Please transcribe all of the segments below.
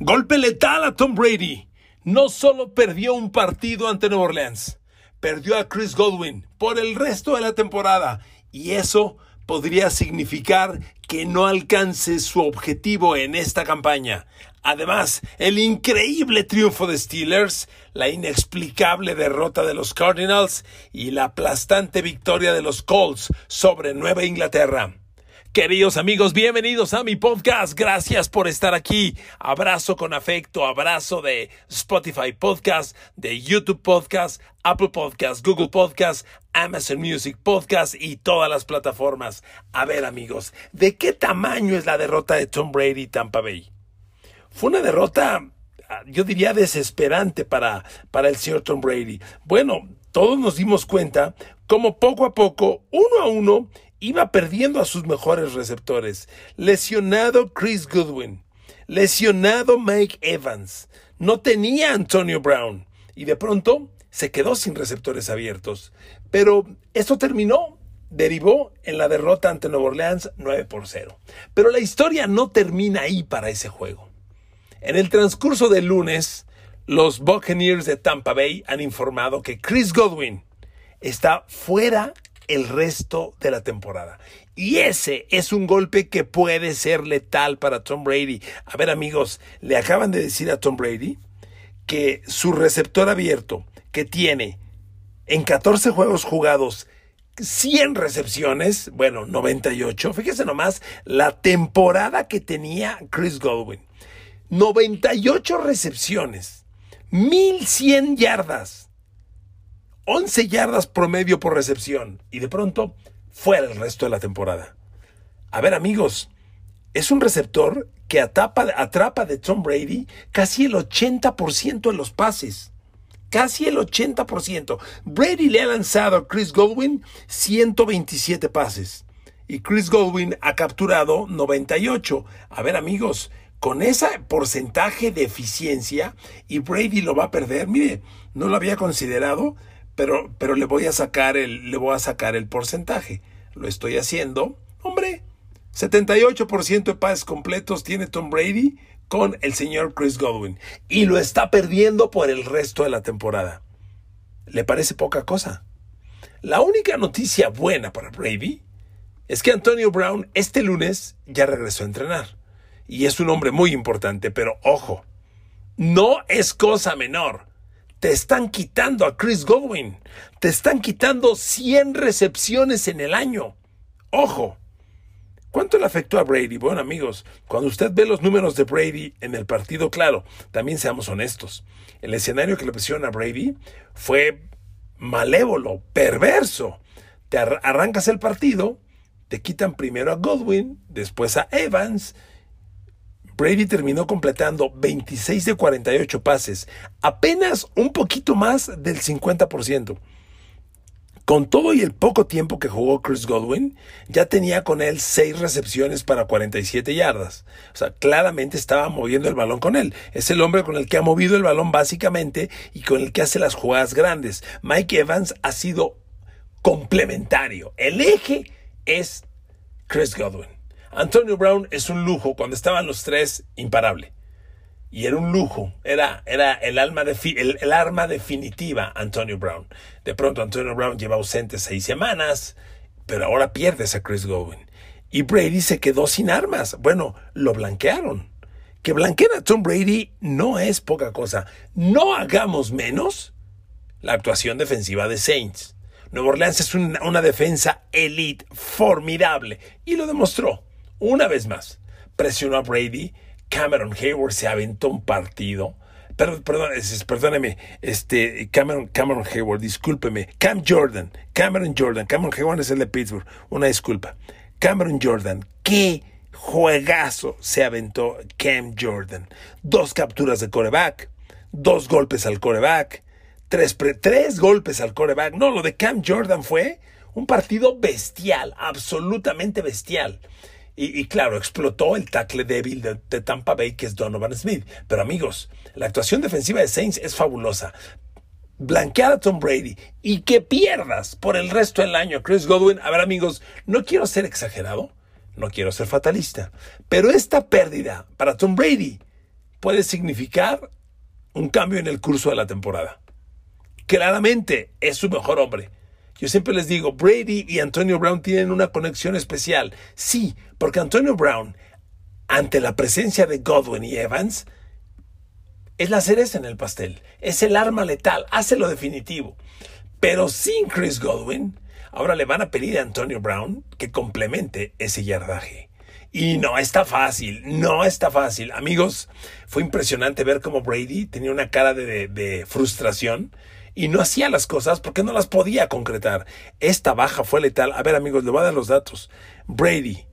Golpe letal a Tom Brady. No solo perdió un partido ante Nueva Orleans, perdió a Chris Godwin por el resto de la temporada. Y eso podría significar que no alcance su objetivo en esta campaña. Además, el increíble triunfo de Steelers, la inexplicable derrota de los Cardinals y la aplastante victoria de los Colts sobre Nueva Inglaterra. Queridos amigos, bienvenidos a mi podcast. Gracias por estar aquí. Abrazo con afecto, abrazo de Spotify Podcast, de YouTube Podcast, Apple Podcast, Google Podcast, Amazon Music Podcast y todas las plataformas. A ver amigos, ¿de qué tamaño es la derrota de Tom Brady Tampa Bay? Fue una derrota, yo diría, desesperante para, para el señor Tom Brady. Bueno, todos nos dimos cuenta como poco a poco, uno a uno, iba perdiendo a sus mejores receptores. Lesionado Chris Goodwin. Lesionado Mike Evans. No tenía Antonio Brown. Y de pronto se quedó sin receptores abiertos. Pero esto terminó. Derivó en la derrota ante Nueva Orleans 9 por 0. Pero la historia no termina ahí para ese juego. En el transcurso del lunes, los Buccaneers de Tampa Bay han informado que Chris Godwin está fuera el resto de la temporada. Y ese es un golpe que puede ser letal para Tom Brady. A ver amigos, le acaban de decir a Tom Brady que su receptor abierto, que tiene en 14 juegos jugados 100 recepciones, bueno, 98, fíjese nomás la temporada que tenía Chris Godwin. 98 recepciones, 1100 yardas. 11 yardas promedio por recepción y de pronto fuera el resto de la temporada. A ver amigos, es un receptor que atrapa, atrapa de Tom Brady casi el 80% de los pases. Casi el 80%. Brady le ha lanzado a Chris Godwin 127 pases. Y Chris Godwin ha capturado 98. A ver amigos, con ese porcentaje de eficiencia y Brady lo va a perder. Mire, no lo había considerado, pero, pero le voy a sacar el, le voy a sacar el porcentaje. Lo estoy haciendo. Hombre, 78% de pases completos tiene Tom Brady con el señor Chris Godwin. Y lo está perdiendo por el resto de la temporada. ¿Le parece poca cosa? La única noticia buena para Brady es que Antonio Brown este lunes ya regresó a entrenar. Y es un hombre muy importante, pero ojo, no es cosa menor te están quitando a Chris Godwin. Te están quitando 100 recepciones en el año. Ojo. ¿Cuánto le afectó a Brady? Bueno, amigos, cuando usted ve los números de Brady en el partido, claro, también seamos honestos. El escenario que le pusieron a Brady fue malévolo, perverso. Te arrancas el partido, te quitan primero a Godwin, después a Evans, Brady terminó completando 26 de 48 pases, apenas un poquito más del 50%. Con todo y el poco tiempo que jugó Chris Godwin, ya tenía con él 6 recepciones para 47 yardas. O sea, claramente estaba moviendo el balón con él. Es el hombre con el que ha movido el balón básicamente y con el que hace las jugadas grandes. Mike Evans ha sido complementario. El eje es Chris Godwin. Antonio Brown es un lujo, cuando estaban los tres, imparable. Y era un lujo, era, era el, alma el, arma definitiva Antonio Brown. De pronto Antonio Brown lleva ausente seis semanas, pero ahora pierdes a Chris Godwin. Y Brady se quedó sin armas. Bueno, lo blanquearon. Que blanqueen a Tom Brady no es poca cosa. No hagamos menos la actuación defensiva de Saints. Nueva Orleans es una, una defensa elite formidable y lo demostró. Una vez más, presionó a Brady. Cameron Hayward se aventó un partido. Perdón, perdón, perdóneme, este, Cameron, Cameron Hayward, discúlpeme. Cam Jordan, Cameron Jordan, Cameron Hayward es el de Pittsburgh, una disculpa. Cameron Jordan, qué juegazo se aventó Cam Jordan. Dos capturas de coreback, dos golpes al coreback, tres, tres golpes al coreback. No, lo de Cam Jordan fue un partido bestial, absolutamente bestial. Y, claro, explotó el tackle débil de, Tampa Bay, que es Donovan Smith. Pero amigos, la actuación defensiva de Saints es fabulosa. Blanquear a Tom Brady y que pierdas por el resto del año Chris Godwin. A ver, amigos, no quiero ser exagerado, no quiero ser fatalista, pero esta pérdida para Tom Brady puede significar un cambio en el curso de la temporada. Claramente es su mejor hombre. Yo siempre les digo, Brady y Antonio Brown tienen una conexión especial. Sí, porque Antonio Brown, ante la presencia de Godwin y Evans, es la cereza en el pastel, es el arma letal, hace lo definitivo. Pero sin Chris Godwin, ahora le van a pedir a Antonio Brown que complemente ese yardaje. Y no está fácil, no está fácil. Amigos, fue impresionante ver cómo Brady tenía una cara de, de, frustración y no hacía las cosas porque no las podía concretar. Esta baja fue letal. A ver, amigos, le voy a dar los datos. Brady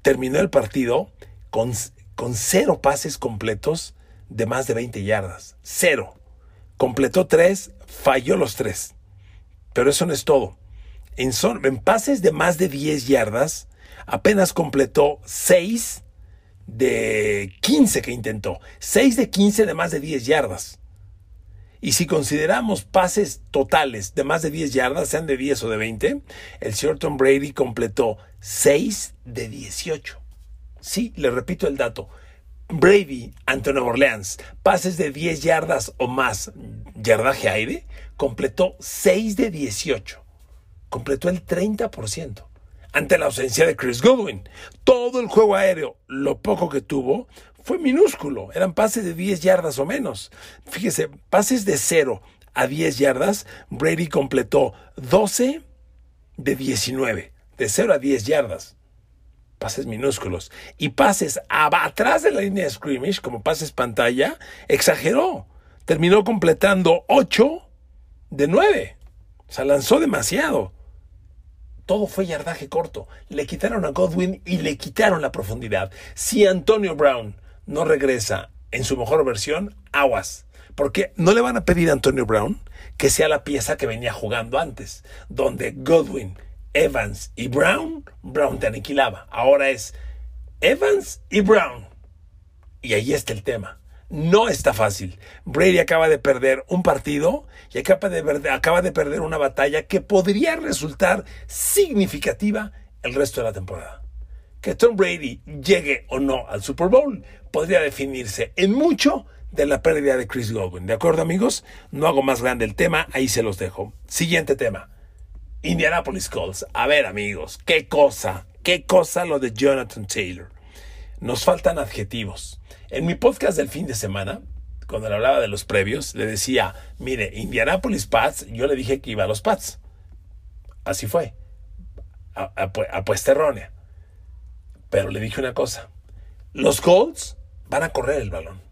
terminó el partido con, con cero pases completos de más de 20 yardas. Cero. Completó tres, falló los tres. Pero eso no es todo. En, pases de más de 10 yardas, apenas completó 6 de 15 que intentó. 6 de 15 de más de 10 yardas. Y si consideramos pases totales de más de 10 yardas, sean de 10 o de 20, el señor Tom Brady completó 6 de 18. Sí, le repito el dato. Brady ante Nueva Orleans, pases de 10 yardas o más, yardaje aire, completó 6 de 18. Completó el 30% ante la ausencia de Chris Goodwin. Todo el juego aéreo, lo poco que tuvo, fue minúsculo. Eran pases de 10 yardas o menos. Fíjese, pases de 0 a 10 yardas, Brady completó 12 de 19. De 0 a 10 yardas. Pases minúsculos. Y pases atrás de la línea de scrimmage, como pases pantalla, exageró. Terminó completando 8 de 9. O sea, lanzó demasiado todo fue yardaje corto. Le quitaron a Godwin y le quitaron la profundidad. Si Antonio Brown no regresa en su mejor versión, aguas. Porque no le van a pedir a Antonio Brown que sea la pieza que venía jugando antes, donde Godwin, Evans y Brown, Brown te aniquilaba. Ahora es Evans y Brown. Y ahí está el tema no está fácil. Brady acaba de perder un partido y acaba de, perder una batalla que podría resultar significativa el resto de la temporada. Que Tom Brady llegue o no al Super Bowl podría definirse en mucho de la pérdida de Chris Godwin. ¿De acuerdo, amigos? No hago más grande el tema, ahí se los dejo. Siguiente tema. Indianapolis Colts. A ver, amigos, qué cosa, qué cosa lo de Jonathan Taylor. Nos faltan adjetivos. En mi podcast del fin de semana, cuando le hablaba de los previos, le decía, mire, Indianapolis Pats, yo le dije que iba a los Pats. Así fue. apuesta errónea. Pero le dije una cosa. Los Colts van a correr el balón.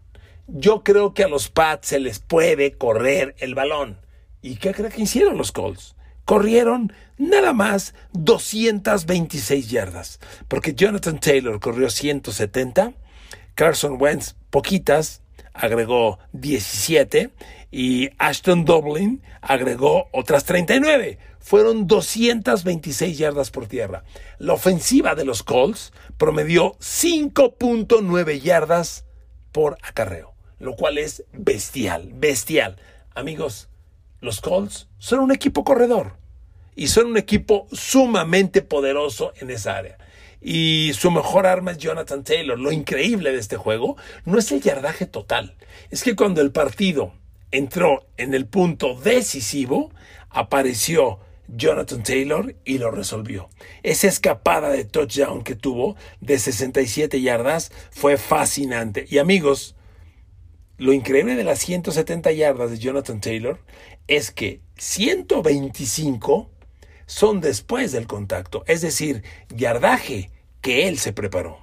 Yo creo que a los Pats se les puede correr el balón. ¿Y qué cree que hicieron los Colts? Corrieron nada más 226 yardas. Porque Jonathan Taylor corrió 170 Carson Wentz, poquitas, agregó 17 y Ashton Dublin agregó otras 39. Fueron 226 yardas por tierra. La ofensiva de los Colts promedió 5.9 yardas por acarreo, lo cual es bestial, bestial. Amigos, los Colts son un equipo corredor y son un equipo sumamente poderoso en esa área y su mejor arma es Jonathan Taylor. Lo increíble de este juego no es el yardaje total, es que cuando el partido entró en el punto decisivo, apareció Jonathan Taylor y lo resolvió. Esa escapada de touchdown que tuvo de 67 yardas fue fascinante. Y amigos, lo increíble de las 170 yardas de Jonathan Taylor es que 125 son después del contacto, es decir, yardaje que él se preparó.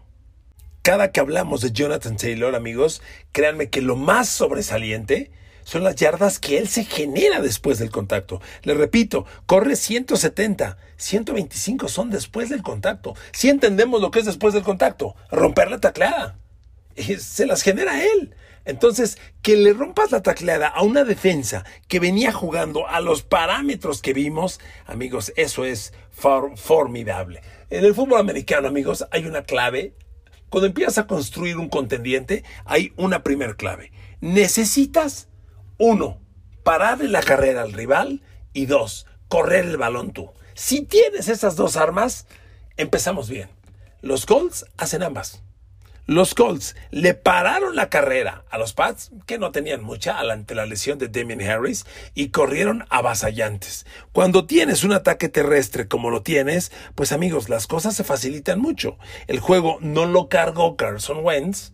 Cada que hablamos de Jonathan Taylor, amigos, créanme que lo más sobresaliente son las yardas que él se genera después del contacto. Le repito, corre 170, 125 son después del contacto. Si entendemos lo que es después del contacto, romper la tacleada. Se las genera él. Entonces, que le rompas la tacleada a una defensa que venía jugando a los parámetros que vimos, amigos, eso es formidable. En el fútbol americano, amigos, hay una clave. Cuando empiezas a construir un contendiente, hay una primer clave. Necesitas, uno, pararle la carrera al rival y dos, correr el balón tú. Si tienes esas dos armas, empezamos bien. Los Colts hacen ambas. Los Colts le pararon la carrera a los Pats, que no tenían mucha ante la lesión de Damien Harris, y corrieron avasallantes. Cuando tienes un ataque terrestre como lo tienes, pues amigos, las cosas se facilitan mucho. El juego no lo cargó Carson Wentz,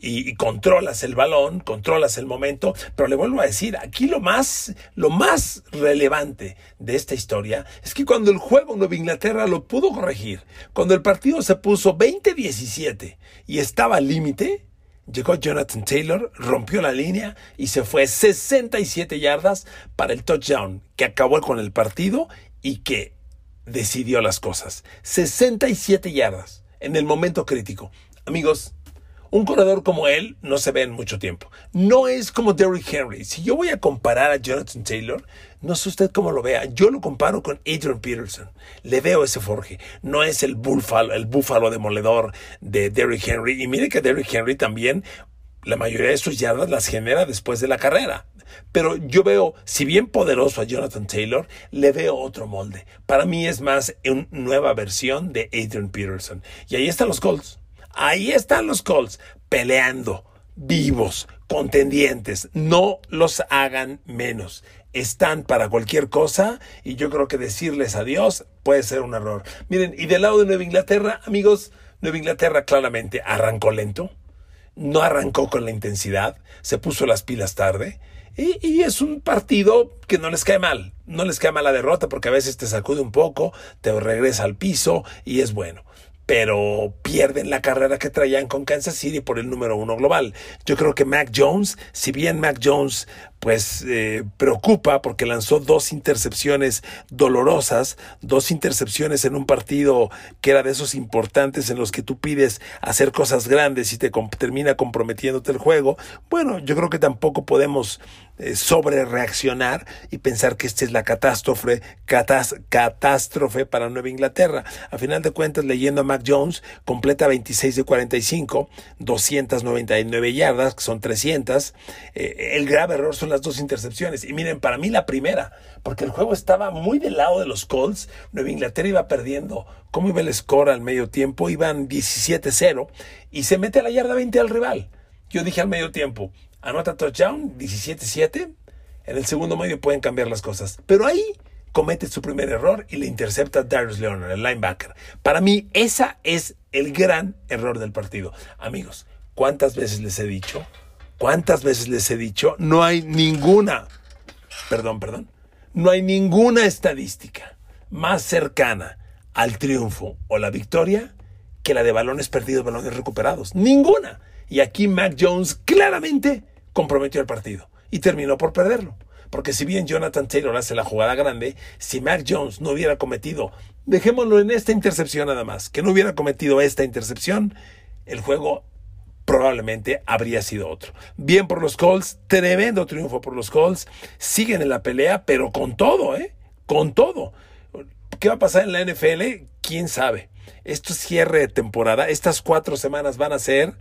y, controlas el balón, controlas el momento, pero le vuelvo a decir, aquí lo más, lo más relevante de esta historia es que cuando el juego Nueva Inglaterra lo pudo corregir, cuando el partido se puso 20-17 y estaba al límite, llegó Jonathan Taylor, rompió la línea y se fue 67 yardas para el touchdown que acabó con el partido y que decidió las cosas. 67 yardas en el momento crítico. Amigos, un corredor como él no se ve en mucho tiempo. No es como Derrick Henry. Si yo voy a comparar a Jonathan Taylor, no sé usted cómo lo vea. Yo lo comparo con Adrian Peterson. Le veo ese forje. No es el búfalo, el búfalo demoledor de Derrick Henry. Y mire que Derrick Henry también, la mayoría de sus yardas las genera después de la carrera. Pero yo veo, si bien poderoso a Jonathan Taylor, le veo otro molde. Para mí es más una nueva versión de Adrian Peterson. Y ahí están los Colts. Ahí están los Colts peleando, vivos, contendientes. No los hagan menos. Están para cualquier cosa y yo creo que decirles adiós puede ser un error. Miren, y del lado de Nueva Inglaterra, amigos, Nueva Inglaterra claramente arrancó lento, no arrancó con la intensidad, se puso las pilas tarde. Y, y, es un partido que no les cae mal, no les cae mal la derrota porque a veces te sacude un poco, te regresa al piso y es bueno pero pierden la carrera que traían con Kansas City por el número uno global. Yo creo que Mac Jones, si bien Mac Jones pues eh, preocupa porque lanzó dos intercepciones dolorosas, dos intercepciones en un partido que era de esos importantes en los que tú pides hacer cosas grandes y te termina comprometiéndote el juego. Bueno, yo creo que tampoco podemos eh, sobre reaccionar y pensar que esta es la catástrofe, catástrofe para Nueva Inglaterra. A final de cuentas, leyendo a Mac Jones, completa 26 de 45, 299 yardas, que son 300. Eh, el grave error son las dos intercepciones. Y miren, para mí la primera, porque el juego estaba muy del lado de los Colts. Nueva Inglaterra iba perdiendo. ¿Cómo iba el score al medio tiempo? Iban 17-0 y se mete a la yarda 20 al rival. Yo dije al medio tiempo, anota touchdown, 17-7. En el segundo medio pueden cambiar las cosas. Pero ahí comete su primer error y le intercepta Darius Leonard, el linebacker. Para mí, esa es el gran error del partido. Amigos, ¿cuántas veces les he dicho ¿Cuántas veces les he dicho? No hay ninguna, perdón, perdón, no hay ninguna estadística más cercana al triunfo o la victoria que la de balones perdidos, balones recuperados. Ninguna. Y aquí Mac Jones claramente comprometió el partido y terminó por perderlo. Porque si bien Jonathan Taylor hace la jugada grande, si Mac Jones no hubiera cometido, dejémoslo en esta intercepción nada más, que no hubiera cometido esta intercepción, el juego probablemente habría sido otro. Bien por los Colts, tremendo triunfo por los Colts. Siguen en la pelea, pero con todo, ¿eh? Con todo. ¿Qué va a pasar en la NFL? ¿Quién sabe? Esto es cierre de temporada. Estas cuatro semanas van a ser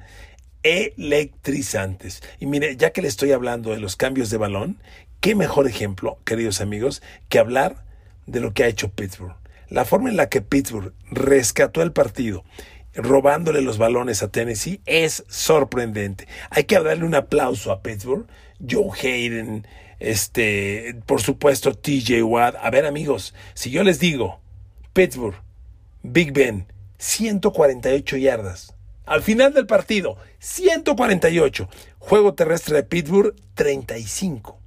electrizantes. Y mire, ya que le estoy hablando de los cambios de balón, qué mejor ejemplo, queridos amigos, que hablar de lo que ha hecho Pittsburgh. La forma en la que Pittsburgh rescató el partido robándole los balones a Tennessee es sorprendente. Hay que darle un aplauso a Pittsburgh, Joe Hayden, este, por supuesto TJ Watt. A ver amigos, si yo les digo Pittsburgh, Big Ben, 148 yardas. Al final del partido, 148. Juego terrestre de Pittsburgh, 35.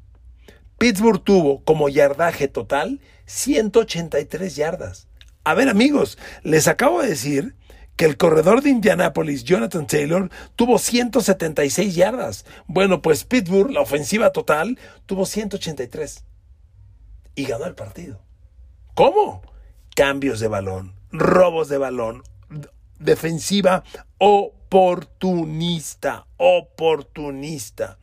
Pittsburgh tuvo como yardaje total 183 yardas. A ver amigos, les acabo de decir que el corredor de Indianapolis, Jonathan Taylor, tuvo 176 yardas. Bueno, pues Pittsburgh, la ofensiva total, tuvo 183. Y ganó el partido. ¿Cómo? Cambios de balón, robos de balón, defensiva oportunista, oportunista.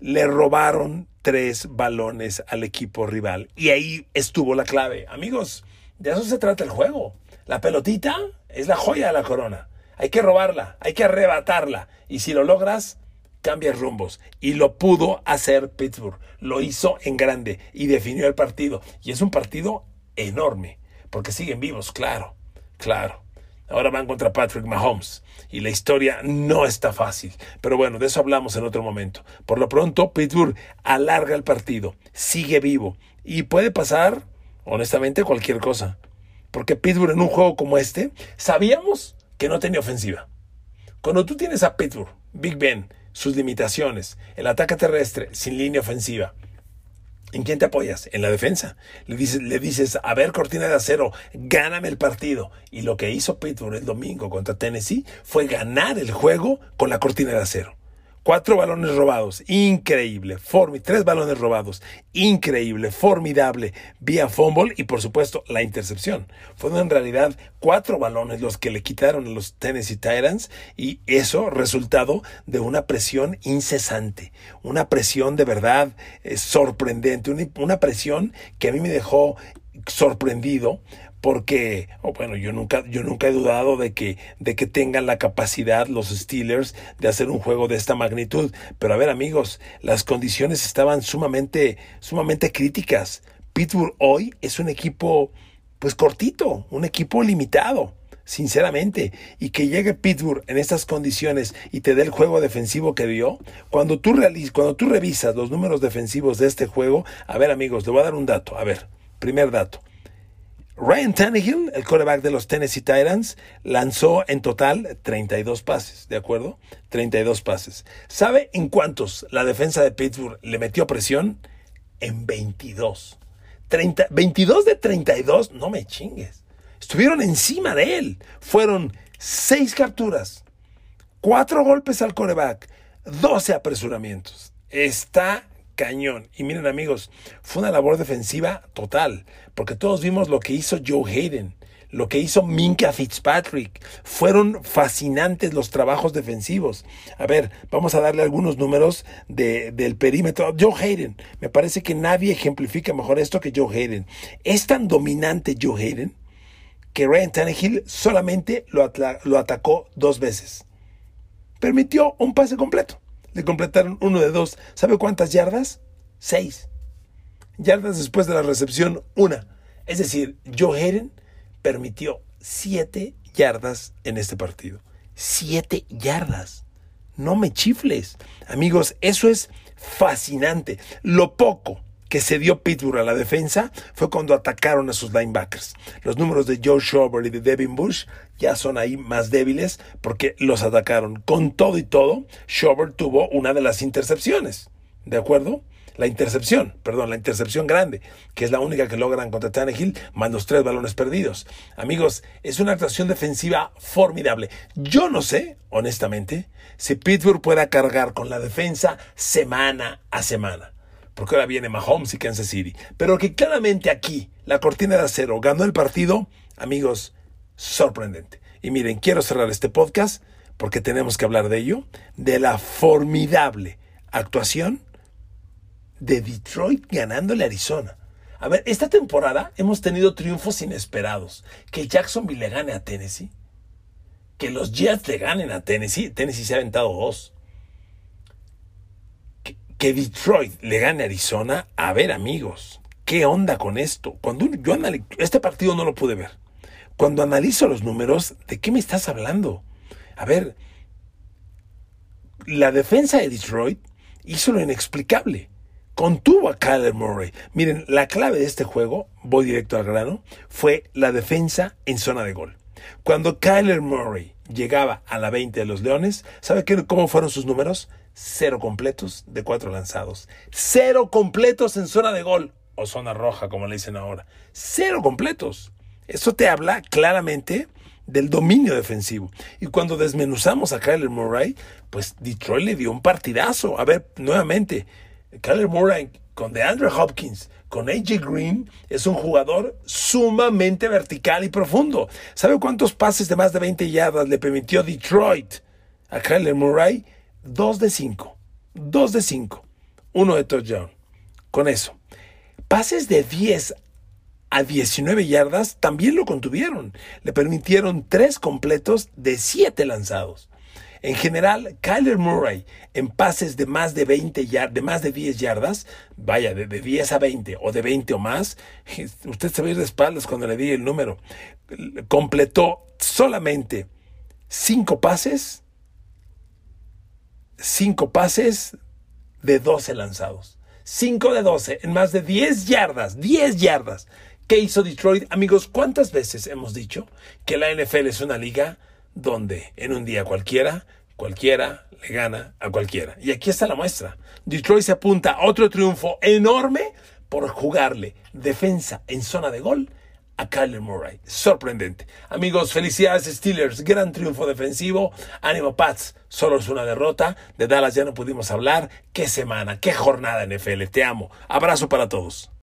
Le robaron tres balones al equipo rival. Y ahí estuvo la clave. Amigos, de eso se trata el juego. La pelotita es la joya de la corona. Hay que robarla, hay que arrebatarla. Y si lo logras, cambias rumbos. Y lo pudo hacer Pittsburgh. Lo hizo en grande y definió el partido. Y es un partido enorme, porque siguen vivos, claro, claro. Ahora van contra Patrick Mahomes. Y la historia no está fácil. Pero bueno, de eso hablamos en otro momento. Por lo pronto, Pittsburgh alarga el partido, sigue vivo. Y puede pasar, honestamente, cualquier cosa. Porque Pittsburgh en un juego como este, sabíamos que no tenía ofensiva. Cuando tú tienes a Pittsburgh, Big Ben, sus limitaciones, el ataque terrestre sin línea ofensiva, ¿En quién te apoyas? En la defensa. Le dices, le dices, a ver, cortina de acero, gáname el partido. Y lo que hizo Pittsburgh el domingo contra Tennessee fue ganar el juego con la cortina de acero. Cuatro balones robados, increíble. Formi tres balones robados, increíble, formidable. Vía fumble y por supuesto la intercepción. Fueron en realidad cuatro balones los que le quitaron a los Tennessee Titans y eso resultado de una presión incesante. Una presión de verdad eh, sorprendente. una presión que a mí me dejó sorprendido porque, bueno, yo nunca, yo nunca he dudado de que, de que tengan la capacidad los Steelers de hacer un juego de esta magnitud. Pero a ver, amigos, las condiciones estaban sumamente, sumamente críticas. Pittsburgh hoy es un equipo, pues cortito, un equipo limitado sinceramente, y que llegue Pittsburgh en estas condiciones y te dé el juego defensivo que dio, cuando tú, cuando tú revisas los números defensivos de este juego, a ver amigos, le voy a dar un dato, a ver, primer dato, Ryan Tannehill, el quarterback de los Tennessee Titans, lanzó en total 32 pases, ¿de acuerdo? 32 pases. ¿Sabe en cuántos la defensa de Pittsburgh le metió presión? En 22. 30, 22 de 32, no me chingues. Estuvieron encima de él. Fueron 6 capturas, 4 golpes al quarterback, 12 apresuramientos. Está cañón. Y miren amigos, fue una labor defensiva total, porque todos vimos lo que hizo Joe Hayden, lo que hizo Minka Fitzpatrick. Fueron fascinantes los trabajos defensivos. A ver, vamos a darle algunos números de, del perímetro. Joe Hayden, me parece que nadie ejemplifica mejor esto que Joe Hayden. Es tan dominante Joe Hayden que Ryan Tannehill solamente lo atacó dos veces. Permitió un pase completo. Le completaron uno de dos. ¿Sabe cuántas yardas? Seis. Yardas después de la recepción, una. Es decir, Joe Hayden permitió siete yardas en este partido. Siete yardas. No me chifles. Amigos, eso es fascinante. Lo poco que se dio Pittsburgh a la defensa fue cuando atacaron a sus linebackers. Los números de Joe Schauber y de Devin Bush ya son ahí más débiles porque los atacaron. Con todo y todo, Schauber tuvo una de las intercepciones. ¿De acuerdo? La intercepción, perdón, la intercepción grande, que es la única que logran contra Tannehill, más los tres balones perdidos. Amigos, es una actuación defensiva formidable. Yo no sé, honestamente, si Pittsburgh pueda cargar con la defensa semana a semana porque ahora viene Mahomes y Kansas City. Pero que claramente aquí la cortina de acero ganó el partido, amigos, sorprendente. Y miren, quiero cerrar este podcast porque tenemos que hablar de ello, de la formidable actuación de Detroit ganándole a Arizona. A ver, esta temporada hemos tenido triunfos inesperados. Que Jacksonville le gane a Tennessee. Que los Jets le ganen a Tennessee. Tennessee se ha aventado dos que Detroit le gane a Arizona, a ver amigos, ¿qué onda con esto? Cuando yo este partido no lo pude ver. Cuando analizo los números, ¿de qué me estás hablando? A ver, la defensa de Detroit hizo lo inexplicable. Contuvo a Kyler Murray. Miren, la clave de este juego, voy directo al grano, fue la defensa en zona de gol. Cuando Kyler Murray llegaba a la 20 de los Leones, ¿sabe qué, cómo fueron sus números? cero completos de cuatro lanzados. Cero completos en zona de gol o zona roja, como le dicen ahora. Cero completos. Eso te habla claramente del dominio defensivo. Y cuando desmenuzamos a Kyler Murray, pues Detroit le dio un partidazo. A ver, nuevamente, Kyler Murray con DeAndre Hopkins, con AJ Green, es un jugador sumamente vertical y profundo. ¿Sabe cuántos pases de más de 20 yardas le permitió Detroit a Kyler Murray? 2 de 5. 2 de 5. Uno de touchdown. Con eso. Pases de 10 a 19 yardas también lo contuvieron. Le permitieron 3 completos de 7 lanzados. En general, Kyler Murray en pases de más de 20 yardas, de más de 10 yardas, vaya, de, 10 a 20 o de 20 o más, usted se va a ir de espaldas cuando le di el número. completó solamente cinco pases, cinco pases de 12 lanzados. 5 de 12 en más de 10 yardas, 10 yardas. ¿Qué hizo Detroit? Amigos, ¿cuántas veces hemos dicho que la NFL es una liga donde en un día cualquiera, cualquiera le gana a cualquiera? Y aquí está la muestra. Detroit se apunta a otro triunfo enorme por jugarle defensa en zona de gol a Kyler Murray. Sorprendente. Amigos, felicidades Steelers. Gran triunfo defensivo. Ánimo Pats. Solo es una derrota. De Dallas ya no pudimos hablar. Qué semana, qué jornada NFL. Te amo. Abrazo para todos.